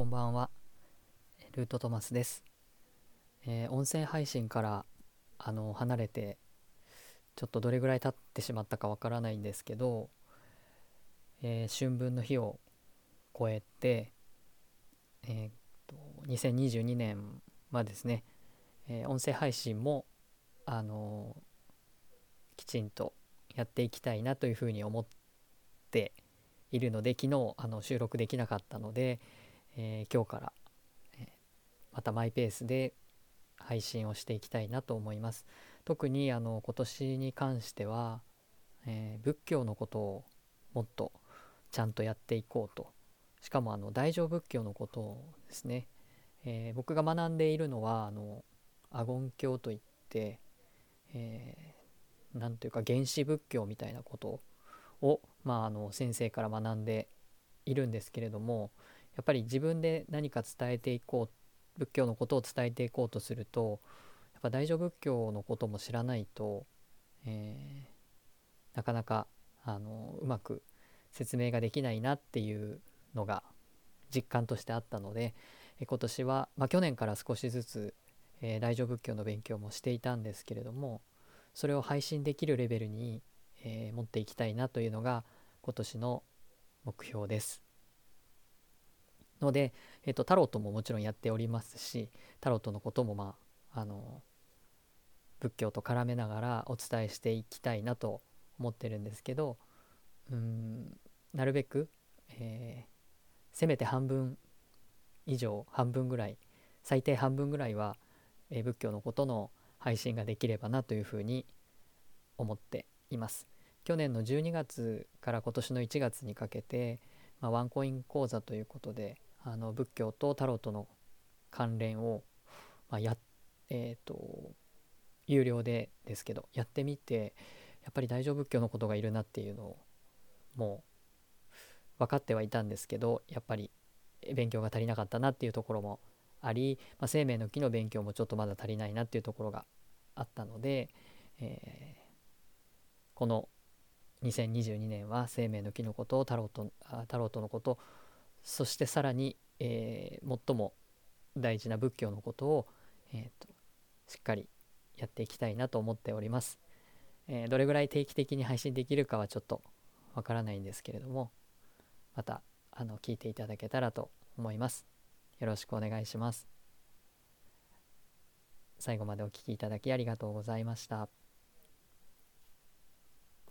こんばんは。ルートトマスです、えー音声配信からあの離れてちょっとどれぐらい経ってしまったかわからないんですけど、えー春分の日を超えて、えーっと2022年はですね、え音声配信もあのきちんとやっていきたいなというふうに思っているので昨日あの収録できなかったので、えー今日から、えーまたマイペースで配信をしていきたいなと思います。特にあの今年に関しては、えー仏教のことをもっとちゃんとやっていこうと。しかもあの大乗仏教のことをですね、えー僕が学んでいるのはあのアゴン教といって、えーなんというか原始仏教みたいなことを、まあ、あの先生から学んでいるんですけれどもやっぱり自分で何か伝えていこう仏教のことを伝えていこうとするとやっぱ大乗仏教のことも知らないと、えーなかなかあのうまく説明ができないなっていうのが実感としてあったのでえ今年は、まあ、去年から少しずつ、えー大乗仏教の勉強もしていたんですけれどもそれを配信できるレベルに、えー持っていきたいなというのが今年の目標です。ので、えー、とタロットももちろんやっておりますしタロットのこともまああの仏教と絡めながらお伝えしていきたいなと思ってるんですけどうんなるべく、えーせめて半分以上半分ぐらい最低半分ぐらいは、えー仏教のことの配信ができればなというふうに思っています。去年の12月から今年の1月にかけて、まあ、ワンコイン講座ということであの仏教とタロットの関連を、まあ、やえっ、と有料でですけどやってみてやっぱり大乗仏教のことがいるなっていうのをもう分かってはいたんですけどやっぱり勉強が足りなかったなっていうところもあり、まあ、生命の木の勉強もちょっとまだ足りないなっていうところがあったので、えーこの2022年は生命の木のことタロットタロットのことそしてさらに、えー最も大事な仏教のことを、えーとしっかりやっていきたいなと思っております、えーどれぐらい定期的に配信できるかはちょっとわからないんですけれどもまたあの聞いていただけたらと思います。よろしくお願いします。最後までお聞きいただきありがとうございました。